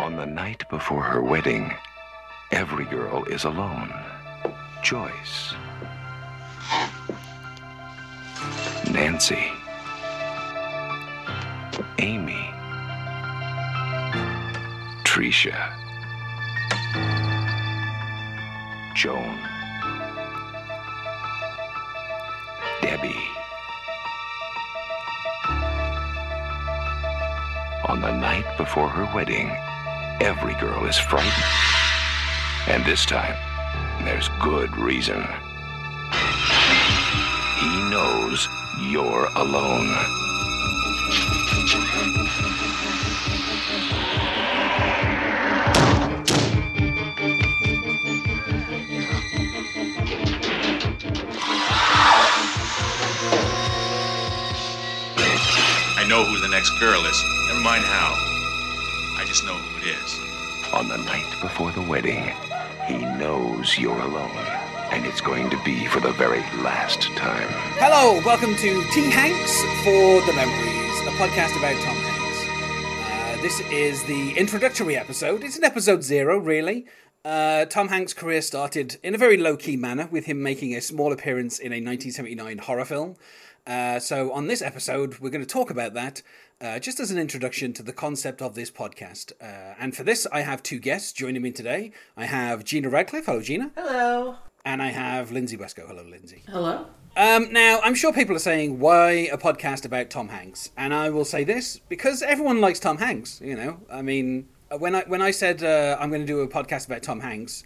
On the night before her wedding, every girl is alone. Joyce. Nancy. Amy. Tricia. Joan. Debbie. On the night before her wedding, every girl is frightened. And this time, there's good reason. He knows you're alone. I know who the next girl is. Never mind how. I just know who it is. On the night before the wedding, he knows you're alone. And it's going to be for the very last time. Hello, welcome to T Hanks for the Memories, a podcast about Tom Hanks. Uh, this is the introductory episode. It's an episode zero, really. Uh, Tom Hanks' career started in a very low key manner with him making a small appearance in a 1979 horror film. Uh, so, on this episode, we're going to talk about that uh, just as an introduction to the concept of this podcast. Uh, and for this, I have two guests joining me today. I have Gina Radcliffe. Hello, Gina. Hello. And I have Lindsay Wesco. Hello, Lindsay. Hello. Um, now, I'm sure people are saying, why a podcast about Tom Hanks? And I will say this because everyone likes Tom Hanks. You know, I mean, when I when I said uh, I'm going to do a podcast about Tom Hanks,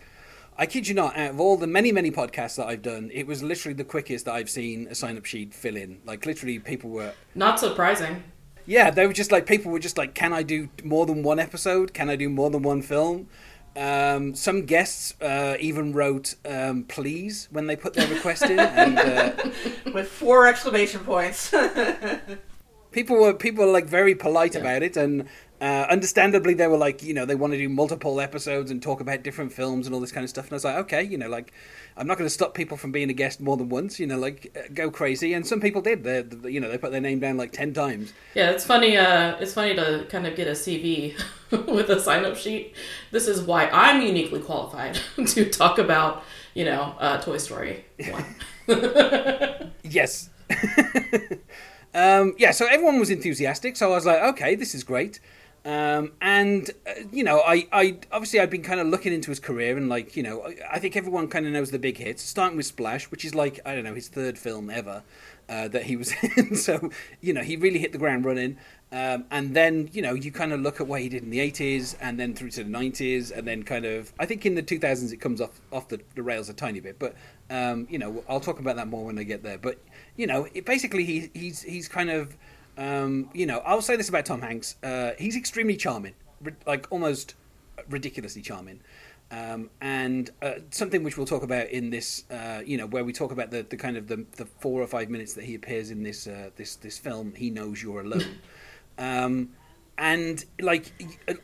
I kid you not, out of all the many many podcasts that I've done, it was literally the quickest that I've seen a sign up sheet fill in. Like literally, people were Not surprising. yeah, they were just like people were just like, can I do more than one episode? Can I do more than one film? Um, some guests uh, even wrote um, "please" when they put their request in, and uh, with four exclamation points. people were people were like very polite about it, and uh, understandably they were like, you know, they want to do multiple episodes and talk about different films and all this kind of stuff. And I was like, okay, you know, like I'm not going to stop people from being a guest more than once, you know, like uh, go crazy. And some people did. They, you know, they put their name down like ten times. Yeah, it's funny. Uh, it's funny to kind of get a CV with a sign-up sheet. This is why I'm uniquely qualified to talk about, you know, uh, Toy Story one. Yes. um, yeah, so everyone was enthusiastic. So I was like, okay, this is great. Um, and uh, you know, I, I obviously I'd been kind of looking into his career, and like you know, I, I think everyone kind of knows the big hits, starting with Splash, which is like I don't know his third film ever uh, that he was in. so you know, he really hit the ground running. Um, and then you know, you kind of look at what he did in the '80s, and then through to the '90s, and then kind of I think in the 2000s it comes off off the, the rails a tiny bit, but um, you know, I'll talk about that more when I get there. But you know, it, basically he, he's he's kind of um, you know, I'll say this about Tom Hanks: uh, he's extremely charming, ri- like almost ridiculously charming. Um, and uh, something which we'll talk about in this, uh, you know, where we talk about the, the kind of the, the four or five minutes that he appears in this uh, this this film, he knows you're alone. um, and like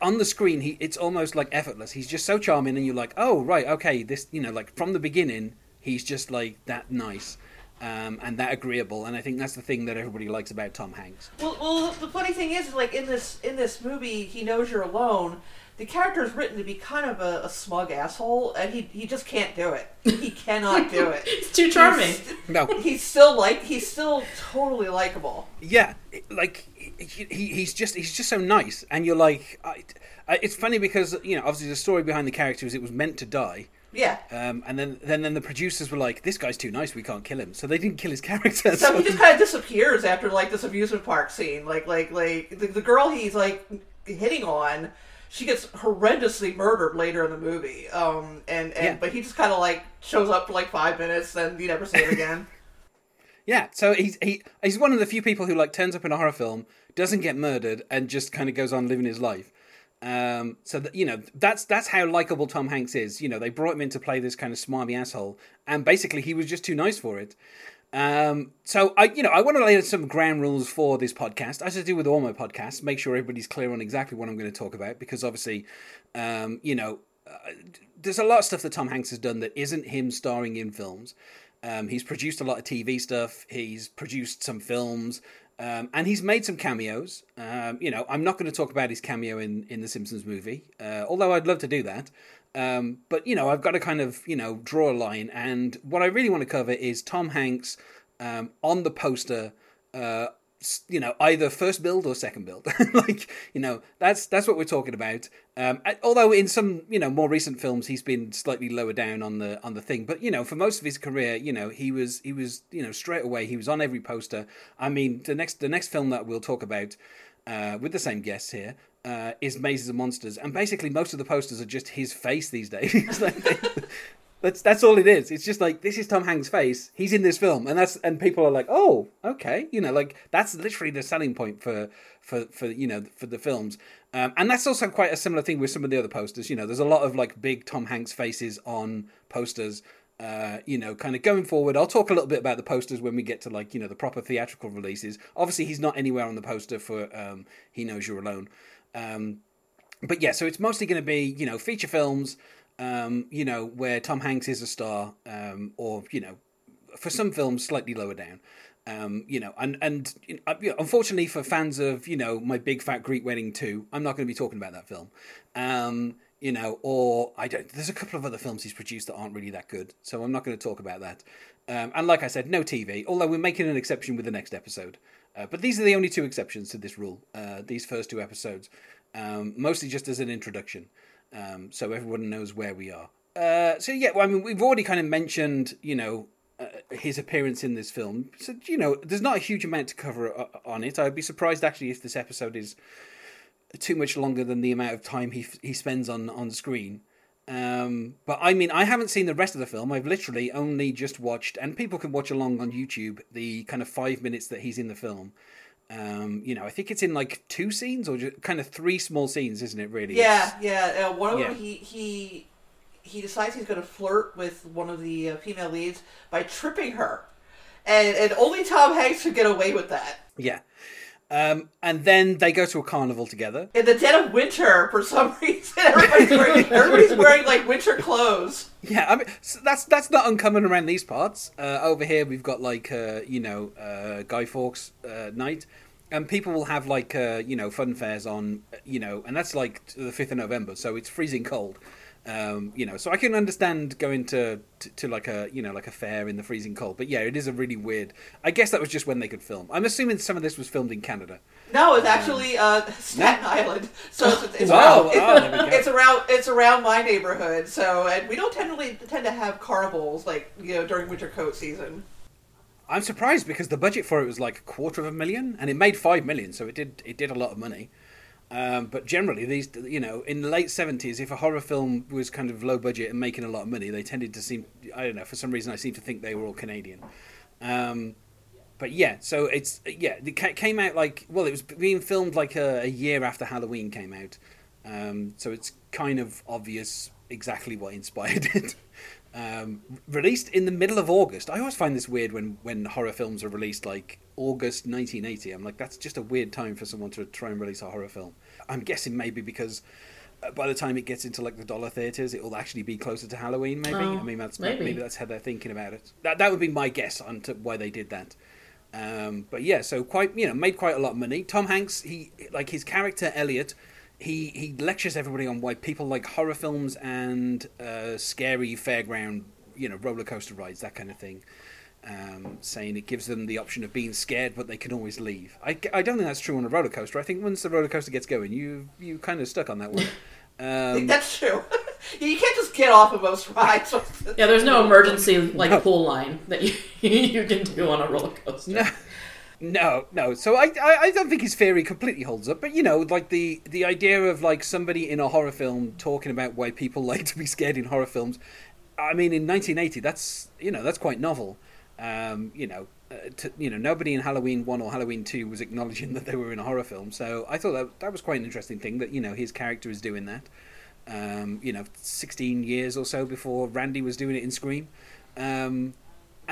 on the screen, he it's almost like effortless. He's just so charming, and you're like, oh right, okay, this, you know, like from the beginning, he's just like that nice. Um, and that agreeable, and I think that's the thing that everybody likes about Tom Hanks. well, well, the funny thing is, like in this in this movie, he knows you're alone. The character is written to be kind of a, a smug asshole, and he he just can't do it. He cannot do it. It's too charming. He's, No, he's still like he's still totally likable. yeah, like he, he, he's just he's just so nice, and you're like, I, I, it's funny because you know obviously the story behind the character is it was meant to die, Yeah. um, and then then then the producers were like, this guy's too nice, we can't kill him, so they didn't kill his character. So he just kind of disappears after like this amusement park scene. Like like like the, the girl he's like hitting on, she gets horrendously murdered later in the movie. Um and and Yeah. but he just kind of like shows up for like five minutes, then you never see him again. Yeah, so he's he he's one of the few people who like turns up in a horror film, doesn't get murdered, and just kind of goes on living his life. Um, so that you know that's that's how likable Tom Hanks is. You know, they brought him in to play this kind of smarmy asshole, and basically he was just too nice for it. Um, so I, you know, I want to lay out some ground rules for this podcast, as I do with all my podcasts. Make sure everybody's clear on exactly what I'm going to talk about, because obviously, um, you know, uh, there's a lot of stuff that Tom Hanks has done that isn't him starring in films. Um, he's produced a lot of TV stuff. He's produced some films. Um, and he's made some cameos. Um, you know, I'm not going to talk about his cameo in, in the Simpsons movie, uh, although I'd love to do that. Um, but, you know, I've got to kind of, you know, draw a line. And what I really want to cover is Tom Hanks um, on the poster uh, you know either first billed or second billed. Like you know that's that's what we're talking about. Um, although in some you know more recent films he's been slightly lower down on the on the thing. But you know for most of his career you know he was he was you know straight away he was on every poster. I mean the next the next film that we'll talk about uh, with the same guests here uh, is Mazes and Monsters, and basically most of the posters are just his face these days. That's that's all it is. It's just like this is Tom Hanks' face. He's in this film, and that's and people are like, oh, okay, you know, like that's literally the selling point for for for you know for the films. Um, and that's also quite a similar thing with some of the other posters. You know, there's a lot of like big Tom Hanks faces on posters. Uh, you know, kind of going forward. I'll talk a little bit about the posters when we get to like you know the proper theatrical releases. Obviously, he's not anywhere on the poster for um, He Knows You're Alone. Um, but yeah, so it's mostly going to be you know feature films um, you know, where Tom Hanks is a star, um, or you know, for some films slightly lower down. Um, you know, and and uh, unfortunately for fans of you know my Big Fat Greek Wedding two, I'm not going to be talking about that film. Um, you know, or I don't. There's a couple of other films he's produced that aren't really that good, so I'm not going to talk about that. Um, and like I said, no TV. Although we're making an exception with the next episode. Uh, but these are the only two exceptions to this rule. Uh, these first two episodes, um, mostly just as an introduction um, so everyone knows where we are. Uh, so yeah, well, I mean, we've already kind of mentioned, you know, uh, his appearance in this film. So you know, there's not a huge amount to cover uh, on it. I'd be surprised actually if this episode is too much longer than the amount of time he he spends on on screen. Um, but I mean, I haven't seen the rest of the film. I've literally only just watched, and people can watch along on YouTube the kind of five minutes that he's in the film. Um, you know, I think it's in like two scenes or just kind of three small scenes, isn't it? Really? Yeah, it's, yeah. Uh, one of yeah. them, he he he decides he's going to flirt with one of the uh, female leads by tripping her, and and only Tom Hanks could get away with that. Yeah. Um, and then they go to a carnival together. In the dead of winter, for some reason, everybody's wearing, everybody's wearing like winter clothes. Yeah, I mean so that's that's not uncommon around these parts. Uh, over here, we've got like uh, you know uh, Guy Fawkes uh, night, and people will have like uh, you know fun fairs on you know, and that's like the fifth of November, so it's freezing cold. Um, you know, so I can understand going to, to, to like a you know like a fair in the freezing cold, but yeah, it is a really weird. I guess that was just when they could film. I'm assuming some of this was filmed in Canada. No, it's actually uh, Staten Island. So it's, it's, Wow. around, Oh, we it's around it's around my neighborhood. So and we don't tend to tend to have carnivals like you know during winter coat season. I'm surprised because the budget for it was like a quarter of a million, and it made five million, so it did it did a lot of money. Um, but generally, these you know, in the late seventies, if a horror film was kind of low budget and making a lot of money, they tended to seem I don't know for some reason I seem to think they were all Canadian. Um, but yeah, so it's yeah, it came out like well, it was being filmed like a, a year after Halloween came out, um, so it's kind of obvious exactly what inspired it. Um, released in the middle of August. I always find this weird when, when horror films are released like August 1980. I'm like, that's just a weird time for someone to try and release a horror film. I'm guessing maybe because uh, by the time it gets into like the dollar theaters, it will actually be closer to Halloween. Maybe. Oh, I mean, that's maybe. maybe. that's how they're thinking about it. That that would be my guess on to why they did that. Um, but yeah, so quite you know made quite a lot of money. Tom Hanks, he like his character Elliot. He, he lectures everybody on why people like horror films and uh, scary fairground, you know, roller coaster rides, that kind of thing. Um, saying it gives them the option of being scared, but they can always leave. I, I don't think that's true on a roller coaster. I think once the roller coaster gets going, you you kind of stuck on that one. Um, That's true. you can't just get off of most rides. Yeah, there's no emergency like No. pull line that you you can do on a roller coaster. No, no, no. So I, I, I don't think his theory completely holds up. But you know, like the the idea of like somebody in a horror film talking about why people like to be scared in horror films. I mean, in 1980, that's you know that's quite novel. Um, you know, uh, to, you know, nobody in Halloween one or Halloween two was acknowledging that they were in a horror film. So I thought that that was quite an interesting thing that you know his character is doing that. Um, you know, 16 years or so before Randy was doing it in Scream. Um,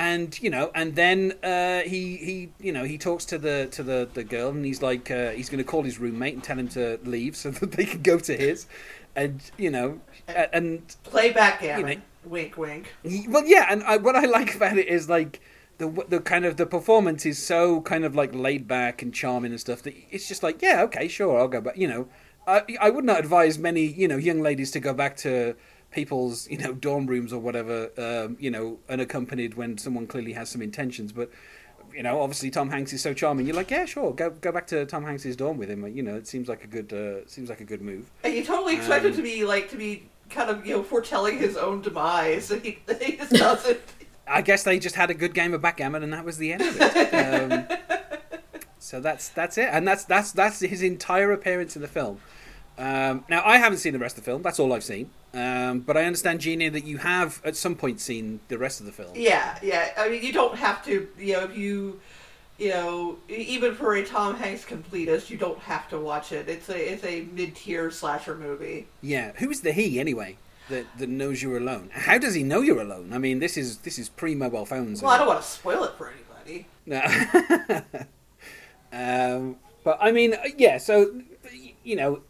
and you know, and then uh, he he you know he talks to the to the, the girl, and he's like uh, he's going to call his roommate and tell him to leave so that they can go to his, and you know, a- and Play backgammon. You know- wink, wink. he- well, yeah, and I, what I like about it is like the the kind of the performance is so kind of like laid back and charming and stuff that it's just like yeah okay sure I'll go back you know I I would not advise many you know young ladies to go back to people's you know dorm rooms or whatever um, you know unaccompanied when someone clearly has some intentions but you know obviously Tom Hanks is so charming you're like yeah sure go go back to Tom Hanks's dorm with him you know it seems like a good uh, seems like a good move And you totally expect him Um, to be like to be kind of you know foretelling his own demise. And he, he just doesn't. I guess they just had a good game of backgammon, and that was the end of it. Um, so that's that's it, and that's that's that's his entire appearance in the film. Um, now I haven't seen the rest of the film. That's all I've seen. Um, but I understand, Gina, that you have at some point seen the rest of the film. Yeah, yeah. I mean, you don't have to. You know, if you, you know, even for a Tom Hanks completist, you don't have to watch it. It's a it's a mid tier slasher movie. Yeah. Who's the he anyway? That, that knows you're alone. How does he know you're alone? I mean, this is this is pre mobile phones. Well, I don't want to spoil it for anybody. No. um, but I mean, yeah. So you know,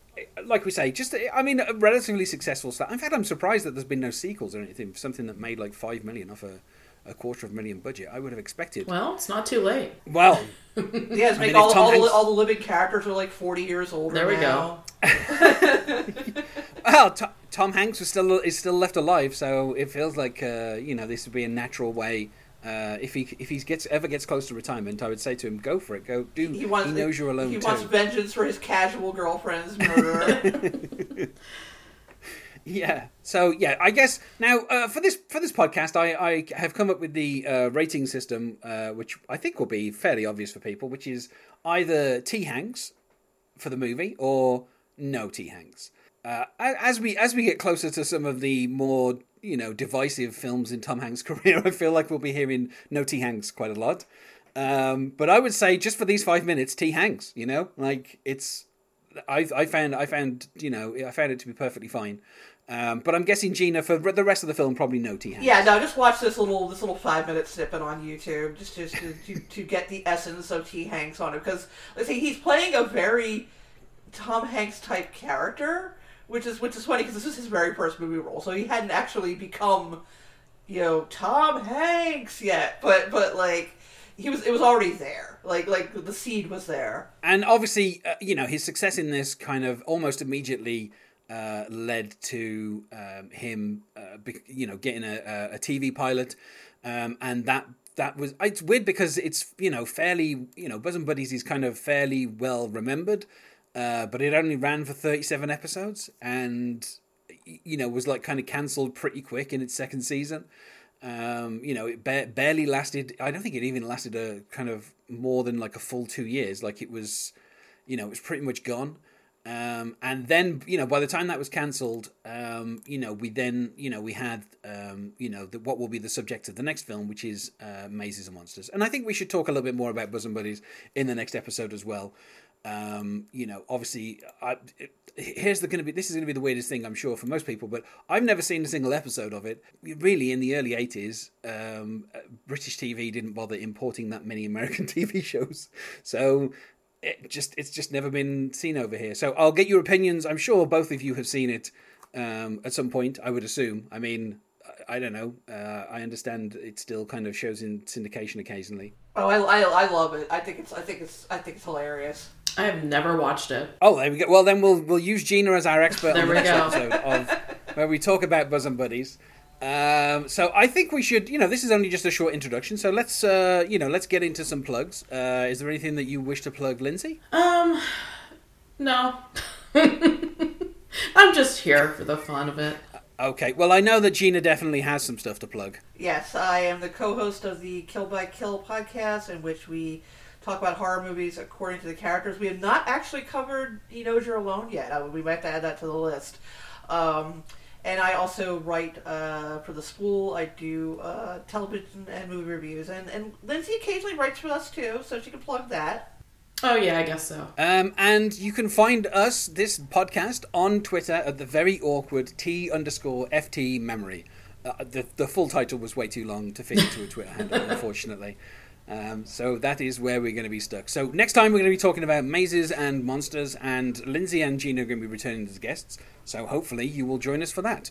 like we say, just I mean, a relatively successful start. In fact, I'm surprised that there's been no sequels or anything. for Something that made like five million off a, a quarter of a million budget. I would have expected. Well, it's not too late. Well, Yeah, make mean, all, all, the, Hanks- all the living characters are like forty years old. There we now. well, Tom, Tom Hanks was still is still left alive, so it feels like uh, you know this would be a natural way. Uh, if he if he gets ever gets close to retirement, I would say to him, "Go for it, go do." He wants. he knows you're alone He too. wants vengeance for his casual girlfriend's murder. Yeah. So yeah, I guess now uh, for this for this podcast, I, I have come up with the uh, rating system, uh, which I think will be fairly obvious for people, which is either T Hanks for the movie or no T Hanks. Uh, as we as we get closer to some of the more you know divisive films in Tom Hanks' career, I feel like we'll be hearing no T Hanks quite a lot. Um, but I would say just for these five minutes, T Hanks. You know, like it's I I found I found you know I found it to be perfectly fine. Um, but I'm guessing Gina for the rest of the film probably no T Hanks. yeah, no, just watch this little this little five minute snippet on YouTube just just to, to, to get the essence of T Hanks on it because let's see, he's playing a very Tom Hanks type character, which is which is funny because this is his very first movie role, so he hadn't actually become you know Tom Hanks yet, but but like he was it was already there, like like the seed was there. and obviously, uh, you know, his success in this kind of almost immediately uh, led to um, him, uh, be, you know, getting a, a, TV pilot, um, and that that was it's weird because it's you know fairly you know Bosom Buddies is kind of fairly well remembered, uh, but it only ran for thirty seven episodes and you know was like kind of cancelled pretty quick in its second season. Um, you know, it ba- barely lasted. I don't think it even lasted a kind of more than like a full two years. Like it was, you know, it was pretty much gone. Um, and then, you know, by the time that was cancelled, um, you know, we then, you know, we had, um, you know, the, what will be the subject of the next film, which is uh, Mazes and Monsters. And I think we should talk a little bit more about Bosom Buddies in the next episode as well. Um, you know, obviously, I, it, here's the going to be this is going to be the weirdest thing I'm sure for most people, but I've never seen a single episode of it. Really, in the early '80s, um, British TV didn't bother importing that many American TV shows, so it just it's just never been seen over here. So I'll get your opinions. I'm sure both of you have seen it um, at some point. I would assume. I mean, I, I don't know. Uh, I understand it still kind of shows in syndication occasionally. Oh, I, I, I love it. I think it's I think it's I think it's hilarious. I have never watched it. Oh, there we go. Well, then we'll we'll use Gina as our expert There on the we next go. episode of where we talk about bosom buddies. Um, so I think we should, you know, this is only just a short introduction. So let's, uh, you know, let's get into some plugs. Uh, is there anything that you wish to plug, Lindsay? Um, no. I'm just here for the fun of it. Okay. Well, I know that Gina definitely has some stuff to plug. Yes, I am the co-host of the Kill by Kill podcast, in which we talk about horror movies according to the characters. We have not actually covered "You Know You're Alone" yet. Uh, We might have to add that to the list. Um, and I also write uh, for the school. I do uh, television and movie reviews, and and Lindsay occasionally writes for us too, so she can plug that. Oh yeah, I guess so. Um, and you can find us, this podcast, on Twitter at the very awkward T underscore FT memory. Uh, the, the full title was way too long to fit into a Twitter handle, unfortunately. Um, so that is where we're going to be stuck. So next time we're going to be talking about mazes and monsters, and Lindsay and Gina are going to be returning as guests. So hopefully you will join us for that.